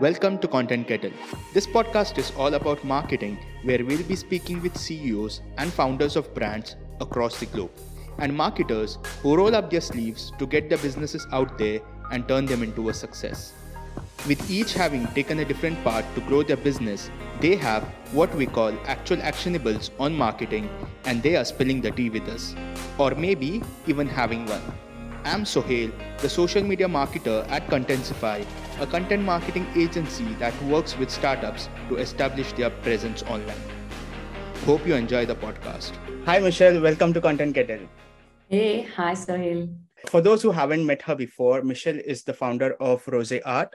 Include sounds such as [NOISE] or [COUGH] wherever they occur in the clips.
Welcome to Content Kettle. This podcast is all about marketing, where we'll be speaking with CEOs and founders of brands across the globe, and marketers who roll up their sleeves to get their businesses out there and turn them into a success. With each having taken a different path to grow their business, they have what we call actual actionables on marketing and they are spilling the tea with us, or maybe even having one. I'm Sohail, the social media marketer at Contensify, a content marketing agency that works with startups to establish their presence online. Hope you enjoy the podcast. Hi, Michelle. Welcome to Content Kettle. Hey, hi, Sohail. For those who haven't met her before, Michelle is the founder of Rose Art,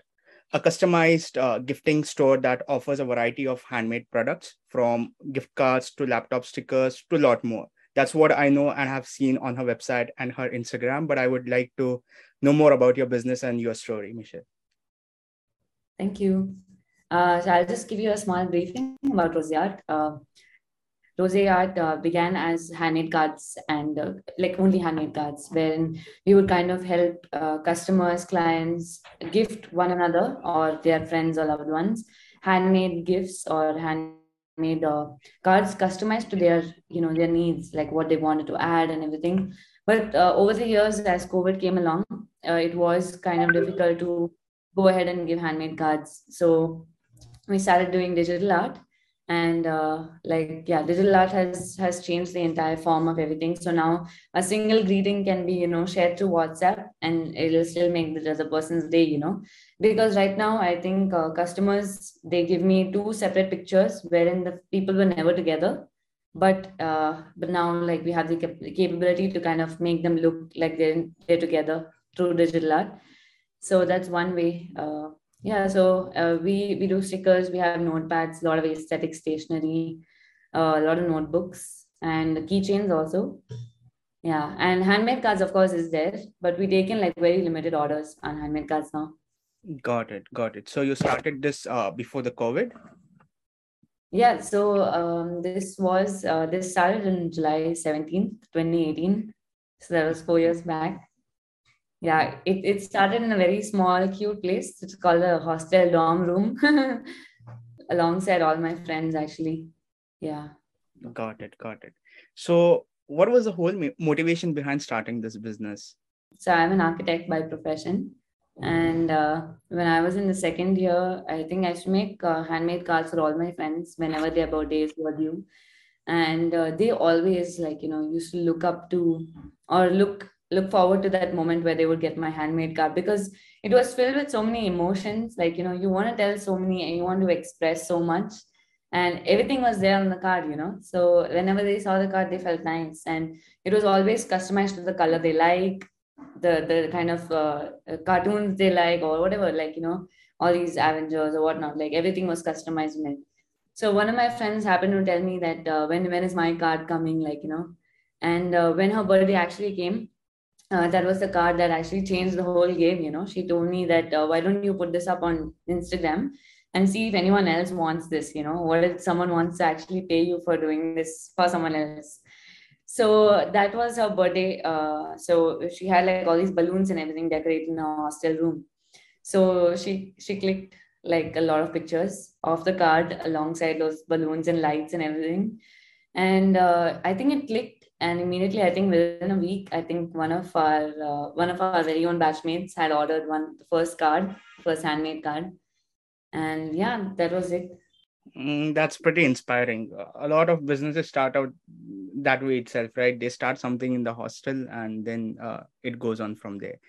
a customized uh, gifting store that offers a variety of handmade products from gift cards to laptop stickers to a lot more that's what I know and have seen on her website and her Instagram. But I would like to know more about your business and your story, Michelle. Thank you. Uh, so I'll just give you a small briefing about Rose Art. Uh, Rose Art uh, began as handmade cards and uh, like only handmade cards, wherein we would kind of help uh, customers, clients gift one another or their friends or loved ones handmade gifts or handmade uh, cards customized to their you know their needs like what they wanted to add and everything but uh, over the years as covid came along it was kind of difficult to go ahead and give handmade cards. So we started doing digital art and uh, like yeah digital art has has changed the entire form of everything. So now a single greeting can be you know shared to whatsapp and it'll still make the other person's day you know. Because right now i think uh, customers they give me two separate pictures wherein the people were never together. But uh, but now like we have the cap- capability to kind of make them look like they're they're together through digital art so that's one way uh, yeah, so uh, we we do stickers. We have notepads, a lot of aesthetic stationery, uh, a lot of notebooks, and keychains also. Yeah, and handmade cards, of course, is there, but we take in like very limited orders on handmade cards now. Got it, got it. So you started this uh, before the COVID. Yeah, so um, this was uh, this started in July seventeenth, twenty eighteen. So that was four years back yeah it, it started in a very small cute place. It's called a hostel dorm room. [LAUGHS] Alongside all my friends actually. Yeah. Got it got it. So what was the whole motivation behind starting this business? So i'm an architect by profession. And uh, when i was in the second year i think i used to make uh, handmade cards for all my friends whenever their birthdays were due. And uh, they always like you know used to look up to or look look forward to that moment where they would get my handmade card because it was filled with so many emotions. Like you know you want to tell so many and you want to express so much and everything was there on the card you know? So whenever they saw the card they felt nice and it was always customized to the color they like the the kind of uh, cartoons they like or whatever like you know all these avengers or whatnot like everything was customized in it. So one of my friends happened to tell me that uh, when when is my card coming like you know? And uh, when her birthday actually came uh, that was the card that actually changed the whole game. You know, she told me that uh, why don't you put this up on Instagram and see if anyone else wants this. You know, what if someone wants to actually pay you for doing this for someone else? So that was her birthday. Uh, so she had like all these balloons and everything decorated in her hostel room. So she she clicked like a lot of pictures of the card alongside those balloons and lights and everything. And uh, I think it clicked and immediately i think within a week i think one of our uh, one of our very own batchmates had ordered one the first card first handmade card. And yeah that was it. Mm, that's pretty inspiring. A lot of businesses start out that way itself right? They start something in the hostel and then uh, it goes on from there.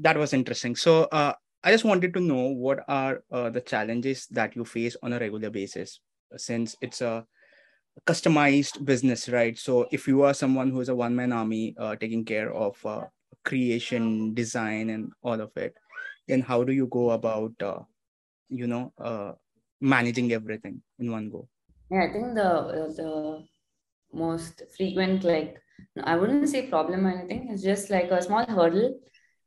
That was interesting. So uh, i just wanted to know what are uh, the challenges that you face on a regular basis since it's a customized business right? So if you are someone who is a one man army uh, taking care of uh, creation design and all of it then how do you go about uh, you know uh, managing everything in one go? Yeah i think the the most frequent like i wouldn't say problem or anything. It's just like a small hurdle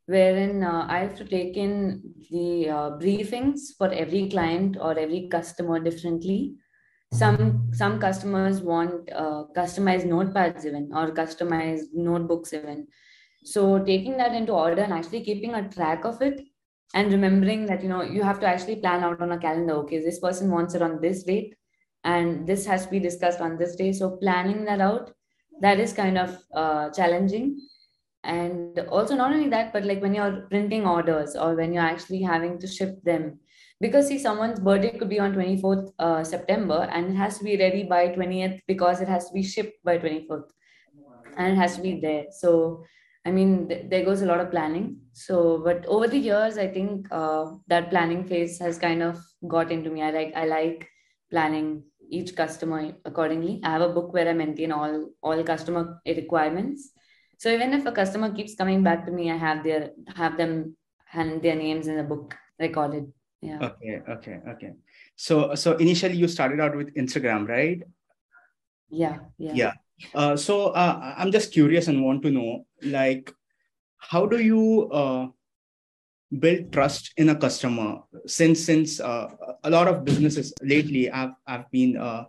wherein uh, i have to take in the uh, briefings for every client or every customer differently some some customers want uh, customized notepads even or customized notebooks even. So taking that into order and actually keeping a track of it and remembering that you know you have to actually plan out on a calendar okay this person wants it on this date and this has to be discussed on this day. So planning that out that is kind of uh, challenging. And also not only that but like when you're printing orders or when you're actually having to ship them because see someone's birthday could be on 24th uh, september and it has to be ready by 20th because it has to be shipped by 24th and it has to be there. So i mean th- there goes a lot of planning. So but over the years i think uh, that planning phase has kind of got into me. I like i like planning each customer accordingly. I have a book where i maintain all all customer requirements. So even if a customer keeps coming back to me, I have their have them and their names in the book recorded. Yeah. Okay. Okay. Okay. So so initially you started out with Instagram, right? Yeah. Yeah. Yeah. Uh, so uh, I'm just curious and want to know, like, how do you uh, build trust in a customer? Since since uh, a lot of businesses lately, I've I've been uh,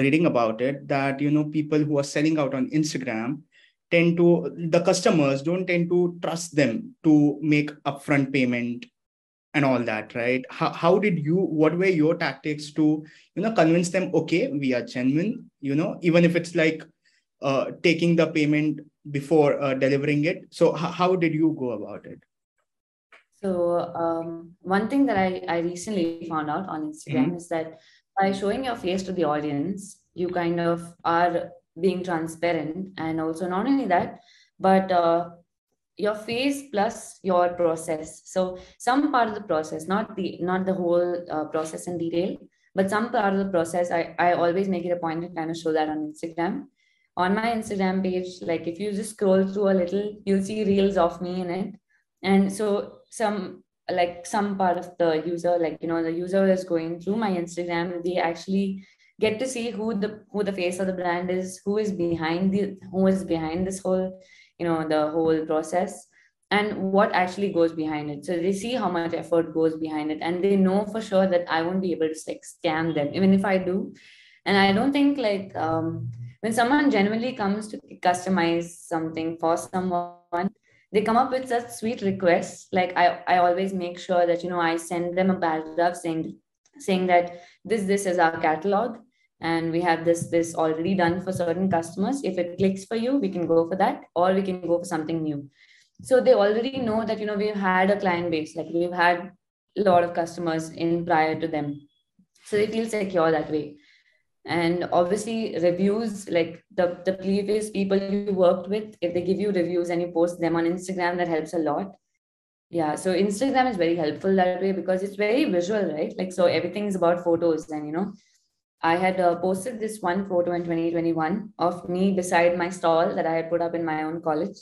reading about it that you know people who are selling out on Instagram tend to the customers don't tend to trust them to make upfront payment and all that right? How, how did you what were your tactics to you know convince them okay we are genuine you know even if it's like uh, taking the payment before uh, delivering it? So h- how did you go about it? So um, one thing that I, I recently found out on instagram mm-hmm. is that by showing your face to the audience you kind of are being transparent. And also not only that but uh, your face plus your process. So some part of the process not the not the whole uh, process in detail but some part of the process I, I always make it a point to kind of show that on instagram. On my instagram page like if you just scroll through a little you'll see reels of me in it. And so some like some part of the user like you know the user is going through my instagram they actually get to see who the who the face of the brand is who is behind the who is behind this whole you know the whole process and what actually goes behind it. So they see how much effort goes behind it and they know for sure that i won't be able to like scam them even if i do. And i don't think like um, when someone genuinely comes to customize something for someone they come up with such sweet requests. Like i i always make sure that you know i send them a paragraph saying saying that this this is our catalog and we have this this already done for certain customers. If it clicks for you we can go for that or we can go for something new. So they already know that you know we've had a client base like we've had a lot of customers in prior to them. So they feel secure that way. And obviously reviews like the the previous people you worked with if they give you reviews and you post them on instagram that helps a lot. Yeah so instagram is very helpful that way because it's very visual right? Like so everything is about photos and you know I had uh, posted this one photo in 2021 of me beside my stall that I had put up in my own college,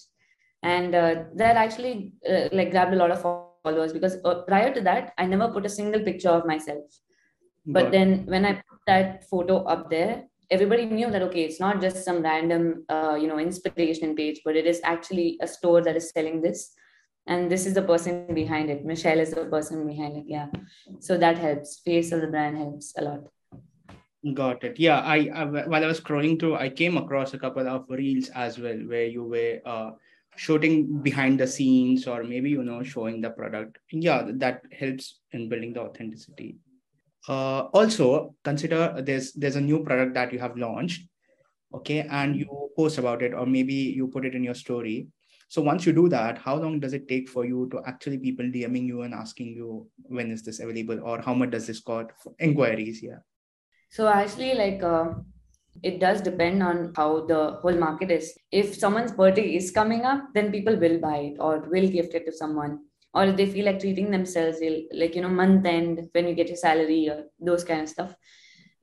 and uh, that actually uh, like grabbed a lot of followers because uh, prior to that I never put a single picture of myself. But then when I put that photo up there, everybody knew that okay, it's not just some random uh, you know inspiration page, but it is actually a store that is selling this, and this is the person behind it. Michelle is the person behind it. Yeah, so that helps. Face of the brand helps a lot. Got it. Yeah, I, I, while I was scrolling through, I came across a couple of reels as well where you were uh, shooting behind the scenes or maybe you know showing the product. Yeah, that helps in building the authenticity. Uh, also, consider there's there's a new product that you have launched, okay, and you post about it or maybe you put it in your story. So once you do that, how long does it take for you to actually people DMing you and asking you when is this available or how much does this cost? Inquiries, yeah. So actually, like uh, it does depend on how the whole market is. If someone's birthday is coming up, then people will buy it or will gift it to someone. Or if they feel like treating themselves, like you know month end when you get your salary or those kind of stuff.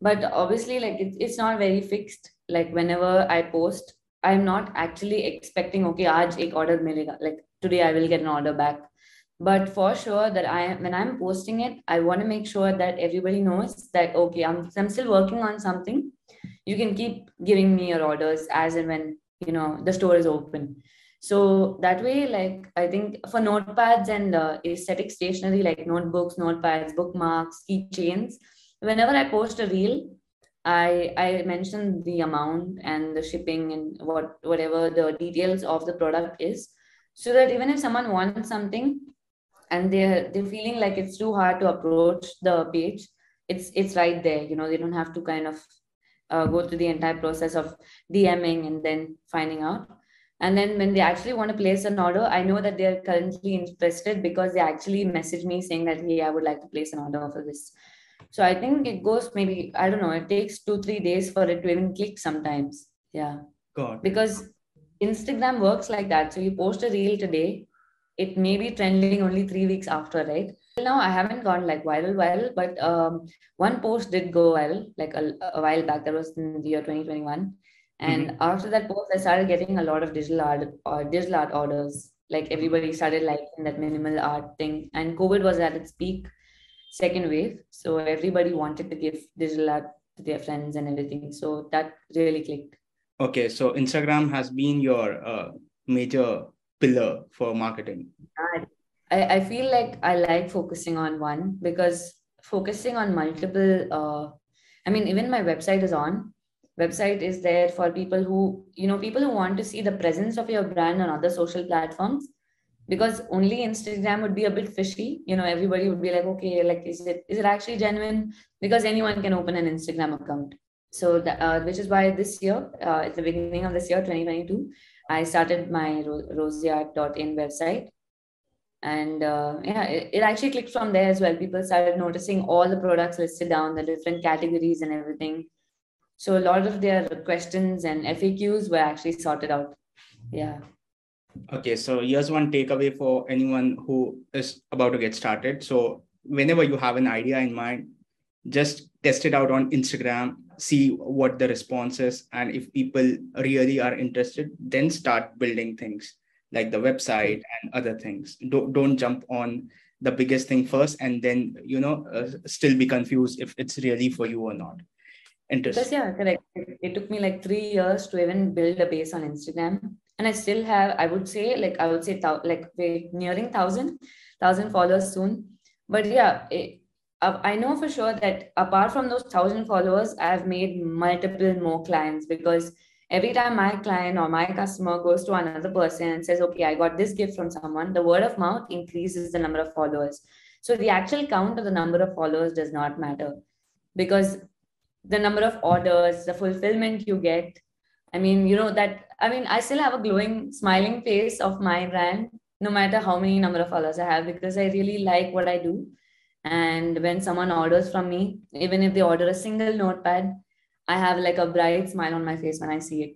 But obviously, like it's it's not very fixed. Like whenever I post, I'm not actually expecting okay, aaj ek order milega. Like today I will get an order back but for sure that i when i'm posting it i want to make sure that everybody knows that okay i'm, I'm still working on something. You can keep giving me your orders as and when you know the store is open. So that way like i think for notepads and uh, aesthetic stationery like notebooks notepads bookmarks keychains whenever i post a reel i i mention the amount and the shipping and what whatever the details of the product is so that even if someone wants something and they're they're feeling like it's too hard to approach the page. It's it's right there you know they don't have to kind of uh, go through the entire process of dming and then finding out. And then when they actually want to place an order i know that they're currently interested because they actually message me saying that hey i would like to place an order for this. So i think it goes maybe i don't know it takes two three days for it to even click sometimes. Yeah. God. because instagram works like that. So you post a reel today it may be trending only three weeks after right? Now i haven't gone like viral viral but um, one post did go viral like a, a while back. That was in the year 2021 and mm-hmm. after that post i started getting a lot of digital art or uh, digital art orders. Like everybody started liking that minimal art thing. And covid was at its peak second wave. So everybody wanted to give digital art to their friends and everything. So that really clicked. Okay so instagram has been your uh, major pillar for marketing? I, I feel like I like focusing on one because focusing on multiple uh, I mean even my website is on. Website is there for people who you know people who want to see the presence of your brand on other social platforms because only instagram would be a bit fishy. You know everybody would be like okay like is it is it actually genuine? Because anyone can open an instagram account. So that, uh, which is why this year uh, at the beginning of this year 2022 i started my ro- website. And uh, yeah it, it, actually clicked from there as well. People started noticing all the products listed down the different categories and everything. So a lot of their questions and faqs were actually sorted out. Yeah. Okay so here's one takeaway for anyone who is about to get started. So whenever you have an idea in mind just test it out on instagram see what the response is and if people really are interested then start building things like the website and other things. Don't, don't jump on the biggest thing first and then you know uh, still be confused if it's really for you or not. Interesting. Yeah correct. It took me like three years to even build a base on instagram. And i still have i would say like i would say like we're nearing thousand thousand followers soon. But yeah it, I know for sure that apart from those thousand followers, I've made multiple more clients because every time my client or my customer goes to another person and says, okay, I got this gift from someone, the word of mouth increases the number of followers. So the actual count of the number of followers does not matter because the number of orders, the fulfillment you get. I mean, you know, that I mean, I still have a glowing, smiling face of my brand, no matter how many number of followers I have, because I really like what I do. And when someone orders from me, even if they order a single notepad, I have like a bright smile on my face when I see it.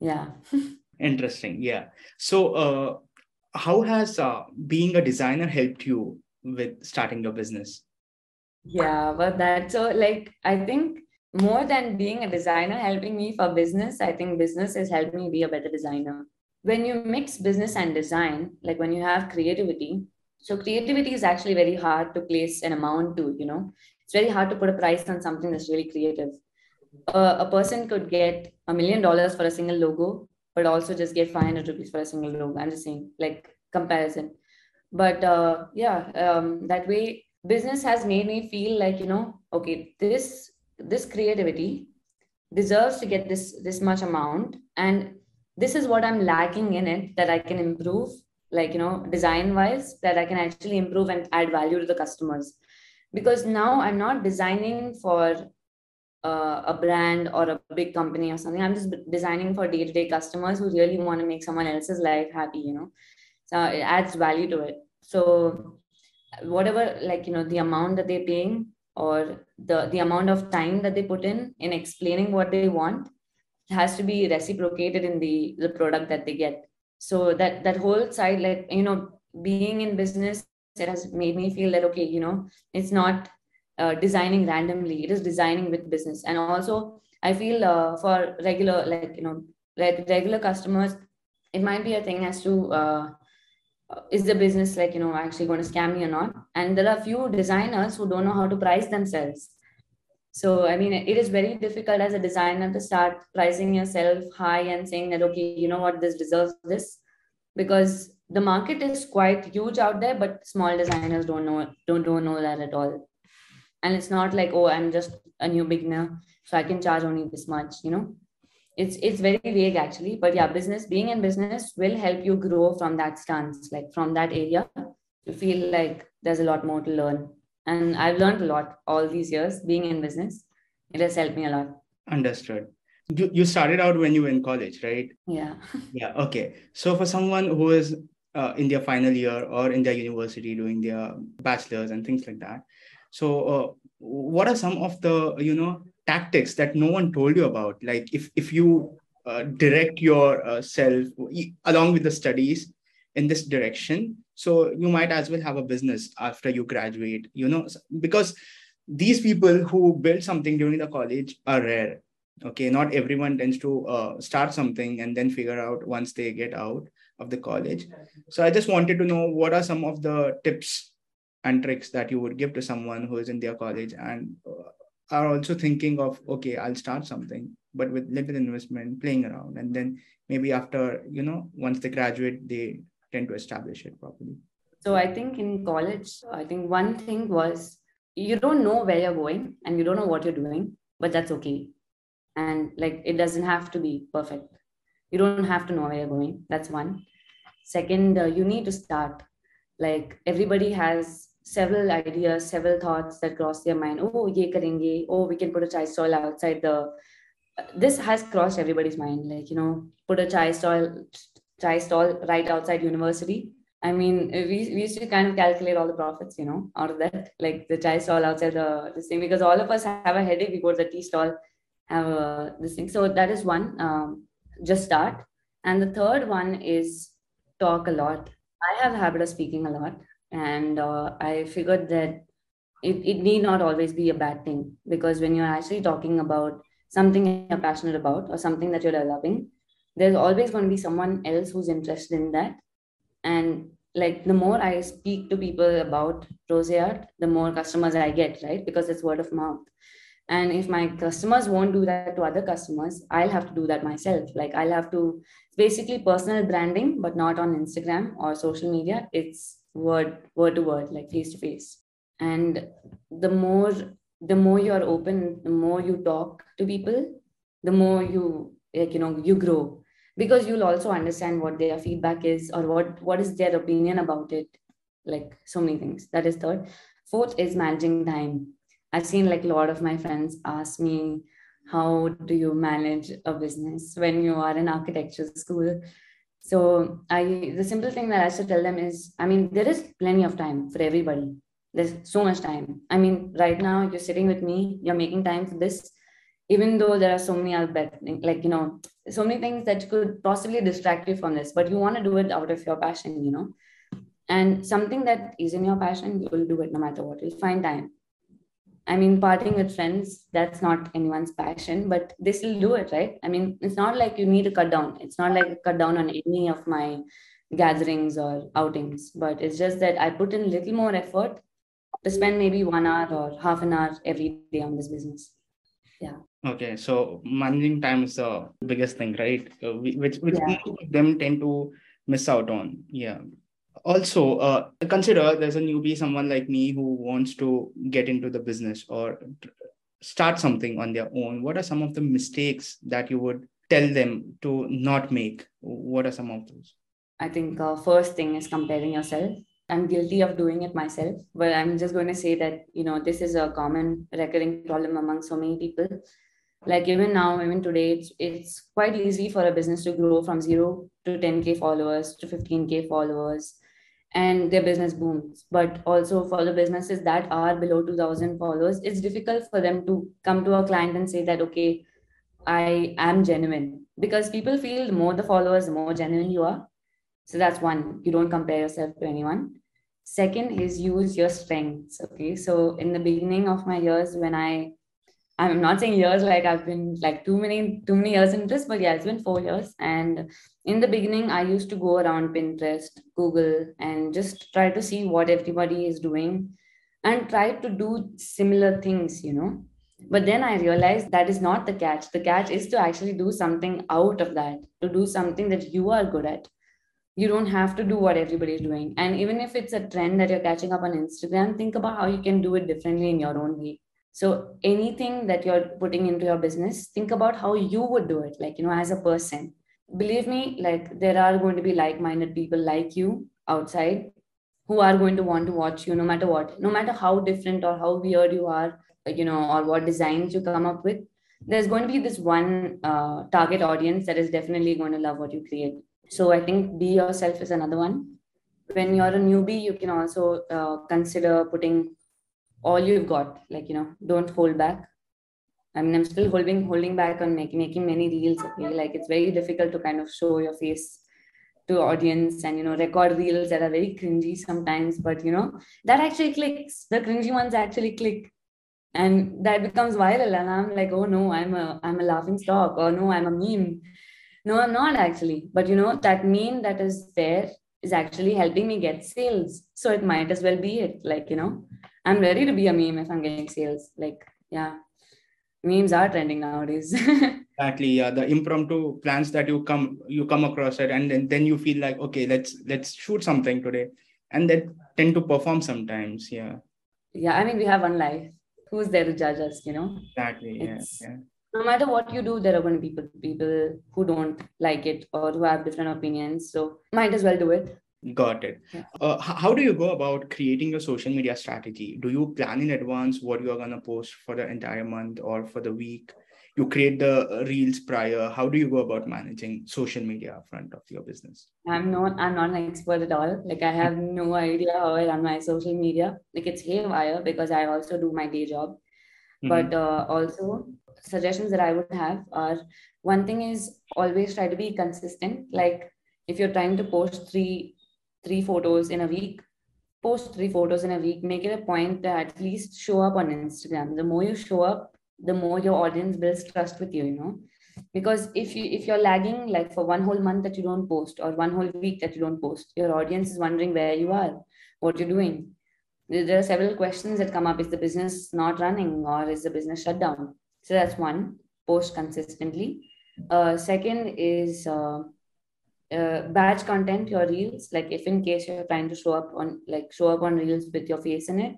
Yeah. [LAUGHS] Interesting. Yeah. So, uh, how has uh, being a designer helped you with starting your business? Yeah, but that so like I think more than being a designer helping me for business, I think business has helped me be a better designer. When you mix business and design, like when you have creativity, so creativity is actually very hard to place an amount to, you know, it's very hard to put a price on something that's really creative uh, a person could get a million dollars for a single logo, but also just get 500 rupees for a single logo. I'm just saying, like comparison. But uh, yeah, um, that way, business has made me feel like you know, okay, this this creativity deserves to get this this much amount, and this is what I'm lacking in it that I can improve, like you know, design wise, that I can actually improve and add value to the customers. Because now I'm not designing for uh, a brand or a big company or something. I'm just designing for day to day customers who really want to make someone else's life happy, you know. So it adds value to it. So whatever, like, you know, the amount that they're paying or the, the amount of time that they put in in explaining what they want has to be reciprocated in the, the product that they get. So that, that whole side, like, you know, being in business, it has made me feel that, okay, you know, it's not uh, designing randomly it is designing with business. And also i feel uh, for regular like you know like regular customers it might be a thing as to uh, is the business like you know actually going to scam me or not? And there are few designers who don't know how to price themselves so i mean it is very difficult as a designer to start pricing yourself high and saying that okay you know what this deserves this because the market is quite huge out there but small designers don't know don't don't know that at all and it's not like oh i'm just a new beginner so i can charge only this much you know it's it's very vague actually but yeah business being in business will help you grow from that stance like from that area to feel like there's a lot more to learn. And I've learned a lot all these years being in business. It has helped me a lot. Understood. You, you started out when you were in college, right? Yeah. [LAUGHS] Yeah. Okay. So for someone who is uh, in their final year or in their university doing their bachelor's and things like that, so uh, what are some of the you know tactics that no one told you about? Like if if you uh, direct yourself uh, along with the studies in this direction so you might as well have a business after you graduate you know because these people who build something during the college are rare okay? Not everyone tends to uh, start something and then figure out once they get out of the college. So i just wanted to know what are some of the tips and tricks that you would give to someone who is in their college and uh, are also thinking of okay i'll start something but with little investment playing around. And then maybe after you know once they graduate they tend to establish it properly. So i think in college i think one thing was you don't know where you're going and you don't know what you're doing but that's okay. And like it doesn't have to be perfect. You don't have to know where you're going. That's one. Second uh, you need to start. Like everybody has several ideas several thoughts that cross their mind. Oh ye karenge. Oh we can put a chai stall outside the this has crossed everybody's mind. Like you know put a chai stall chai stall right outside university I mean, we, we used to kind of calculate all the profits, you know, out of that, like the chai stall outside the this thing, because all of us have a headache. We go to the tea stall, have a, this thing. So that is one. Um, just start. And the third one is talk a lot. I have a habit of speaking a lot, and uh, I figured that it, it need not always be a bad thing because when you're actually talking about something you're passionate about or something that you're developing, there's always going to be someone else who's interested in that. And like the more i speak to people about rose art the more customers i get right? Because it's word of mouth. And if my customers won't do that to other customers i'll have to do that myself. Like i'll have to basically personal branding but not on instagram or social media. It's word word to word like face to face. And the more the more you're open the more you talk to people the more you like you know you grow because you'll also understand what their feedback is or what what is their opinion about it. Like so many things. That is third. Fourth is managing time. I've seen like a lot of my friends ask me how do you manage a business when you are in architecture school? So i the simple thing that i should tell them is i mean there is plenty of time for everybody. There's so much time. I mean right now you're sitting with me you're making time for this even though there are so many other like you know so many things that could possibly distract you from this but you want to do it out of your passion you know? And something that is in your passion you will do it no matter what. You'll find time. I mean partying with friends that's not anyone's passion but they still do it right? I mean it's not like you need to cut down. It's not like cut down on any of my gatherings or outings but it's just that i put in a little more effort to spend maybe one hour or half an hour every day on this business. Yeah Okay, so managing time is the biggest thing, right? Uh, which which yeah. them tend to miss out on. Yeah. Also, uh, consider there's a newbie, someone like me who wants to get into the business or start something on their own. What are some of the mistakes that you would tell them to not make? What are some of those? I think uh, first thing is comparing yourself. I'm guilty of doing it myself, but I'm just going to say that you know this is a common recurring problem among so many people like even now even today it's, it's quite easy for a business to grow from 0 to 10k followers to 15k followers and their business booms. But also for the businesses that are below 2000 followers it's difficult for them to come to a client and say that okay i am genuine. Because people feel the more the followers the more genuine you are. So that's one. You don't compare yourself to anyone. Second is use your strengths okay? So in the beginning of my years when i I'm not saying years like I've been like too many too many years in this, but yeah, it's been four years. And in the beginning, I used to go around Pinterest, Google, and just try to see what everybody is doing and try to do similar things, you know. But then I realized that is not the catch. The catch is to actually do something out of that, to do something that you are good at. You don't have to do what everybody is doing. And even if it's a trend that you're catching up on Instagram, think about how you can do it differently in your own way so anything that you're putting into your business, think about how you would do it, like, you know, as a person. Believe me, like there are going to be like-minded people like you outside who are going to want to watch you no matter what no matter how different or how weird you are you know or what designs you come up with. There's going to be this one uh, target audience that is definitely going to love what you create. So i think be yourself is another one. When you're a newbie you can also uh, consider putting all you've got like you know don't hold back. I mean i'm still holding holding back on making making many reels okay? Like it's very difficult to kind of show your face to audience and you know record reels that are very cringy sometimes but you know that actually clicks. The cringy ones actually click. And that becomes viral and i'm like oh no i'm a i'm a laughing stock or no i'm a meme. No i'm not actually. But you know that meme that is there is actually helping me get sales. So it might as well be it like you know i'm ready to be a meme if i'm getting sales. Like yeah. Memes are trending nowadays. [LAUGHS] Exactly yeah. The impromptu plans that you come you come across it and then, then you feel like okay let's let's shoot something today and then tend to perform sometimes yeah. Yeah i mean we have one life. Who's there to judge us you know? Exactly yeah, yeah. no matter what you do there are going to be people people who don't like it or who have different opinions. So might as well do it got it. Yeah. uh, how do you go about creating a social media strategy? Do you plan in advance what you are going to post for the entire month or for the week? You create the reels prior. How do you go about managing social media front of your business? I'm not i'm not an expert at all. Like i have no idea how i run my social media. Like it's haywire because i also do my day job. Mm-hmm. but uh, also suggestions that i would have are one thing is always try to be consistent. Like if you're trying to post three three photos in a week post three photos in a week make it a point to at least show up on instagram. The more you show up the more your audience builds trust with you you know? Because if you if you're lagging like for one whole month that you don't post or one whole week that you don't post your audience is wondering where you are what you're doing. There are several questions that come up. Is the business not running or is the business shut down? So that's one post consistently. Uh, second is uh, uh, batch content your reels like if in case you're trying to show up on like show up on reels with your face in it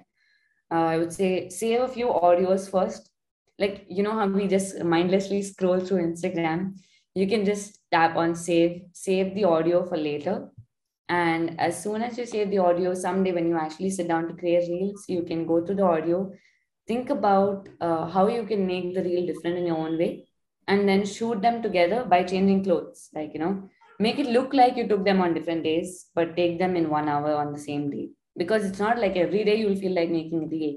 uh, i would say save a few audios first. Like you know how we just mindlessly scroll through instagram? You can just tap on save save the audio for later. And as soon as you save the audio someday when you actually sit down to create reels you can go to the audio think about uh, how you can make the reel different in your own way and then shoot them together by changing clothes like you know make it look like you took them on different days but take them in one hour on the same day. Because it's not like every day you'll feel like making a reel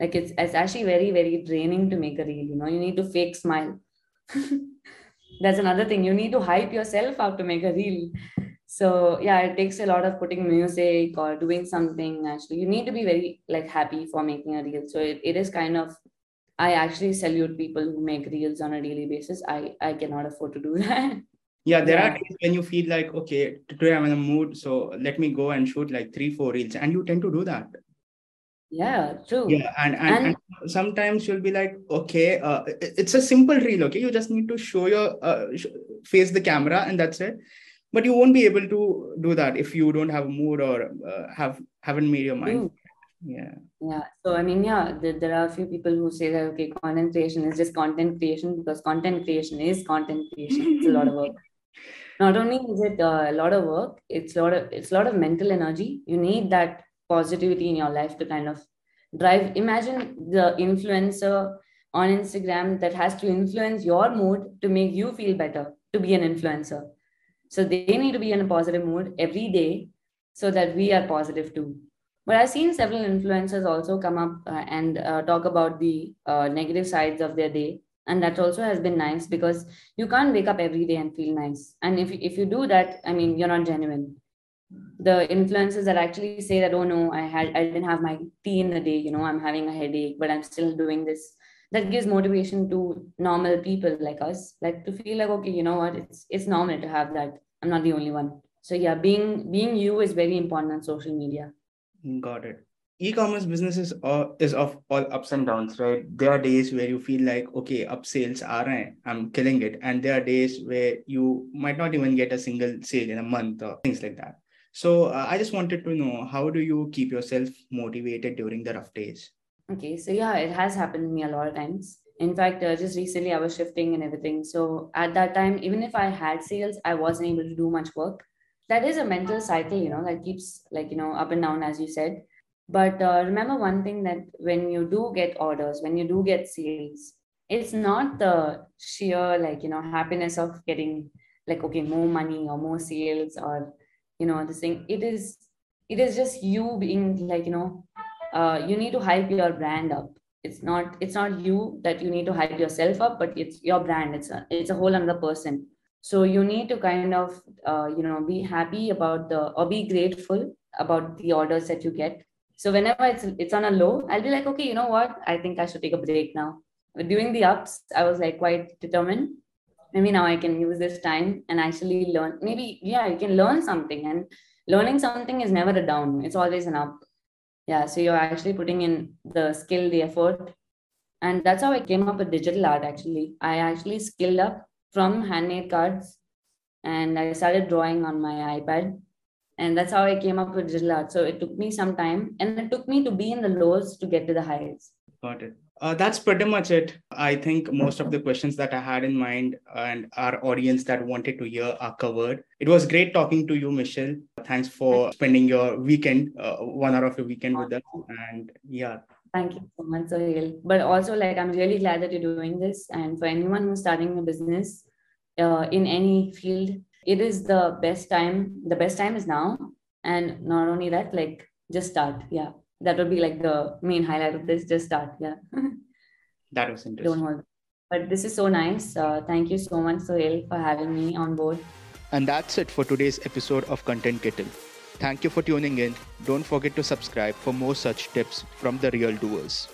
like it's it's actually very very draining to make a reel you know? You need to fake smile. [LAUGHS] That's another thing. You need to hype yourself up to make a reel. So yeah it takes a lot of putting music or doing something actually. You need to be very like happy for making a reel. So it, it is kind of i actually salute people who make reels on a daily basis. I i cannot afford to do [LAUGHS] that yeah there yeah. are days when you feel like okay today i'm in a mood so let me go and shoot like three four reels. And you tend to do that. Yeah true. Yeah and and, and, and sometimes you'll be like okay uh, it's a simple reel okay? You just need to show your uh, face the camera and that's it. But you won't be able to do that if you don't have a mood or uh, have haven't made your mind. Yeah. Yeah so i mean yeah there, there are a few people who say that okay content creation is just content creation because content creation is content creation. It's a lot of work not only is it uh, a lot of work it's a lot of it's a lot of mental energy. You need that positivity in your life to kind of drive. Imagine the influencer on instagram that has to influence your mood to make you feel better to be an influencer. So they need to be in a positive mood every day so that we are positive too. But i've seen several influencers also come up uh, and uh, talk about the uh, negative sides of their day and that also has been nice because you can't wake up every day and feel nice. And if, if you do that i mean you're not genuine. The influences that actually say that oh no i had i didn't have my tea in the day you know i'm having a headache but i'm still doing this that gives motivation to normal people like us like to feel like okay you know what? It's it's normal to have that. I'm not the only one. So yeah being being you is very important on social media. Got it e-commerce businesses are, is of all ups and downs right there are days where you feel like okay up sales are i'm killing it and there are days where you might not even get a single sale in a month or things like that so uh, I just wanted to know how do you keep yourself motivated during the rough days? Okay, so yeah, it has happened to me a lot of times. In fact, uh, just recently I was shifting and everything. So at that time, even if I had sales, I wasn't able to do much work. that is a mental cycle you know that keeps like you know up and down as you said but uh, remember one thing that when you do get orders when you do get sales it's not the sheer like you know happiness of getting like okay more money or more sales or you know this thing. It is it is just you being like you know uh, you need to hype your brand up. It's not it's not you that you need to hype yourself up but it's your brand. It's a it's a whole another person. So you need to kind of uh, you know be happy about the or be grateful about the orders that you get so whenever it's it's on a low i'll be like okay you know what? I think i should take a break now. But during the ups i was like quite determined. Maybe now i can use this time and actually learn. Maybe yeah you can learn something. And learning something is never a down. It's always an up. Yeah so you're actually putting in the skill the effort. And that's how i came up with digital art actually. I actually skilled up from handmade cards and I started drawing on my iPad. And that's how I came up with digital art. So it took me some time and it took me to be in the lows to get to the highs. Got it. Uh, that's pretty much it. I think most of the questions that I had in mind and our audience that wanted to hear are covered. It was great talking to you, Michelle. Thanks for spending your weekend, uh, one hour of your weekend with us. And yeah, Thank you so much, Sohail. But also, like, I'm really glad that you're doing this. And for anyone who's starting a business uh, in any field, it is the best time. The best time is now. And not only that, like, just start. Yeah. That would be like the main highlight of this. Just start. Yeah. [LAUGHS] that was interesting. Don't hold. But this is so nice. Uh, thank you so much, Sohail, for having me on board. And that's it for today's episode of Content Kettle. Thank you for tuning in. Don't forget to subscribe for more such tips from the real doers.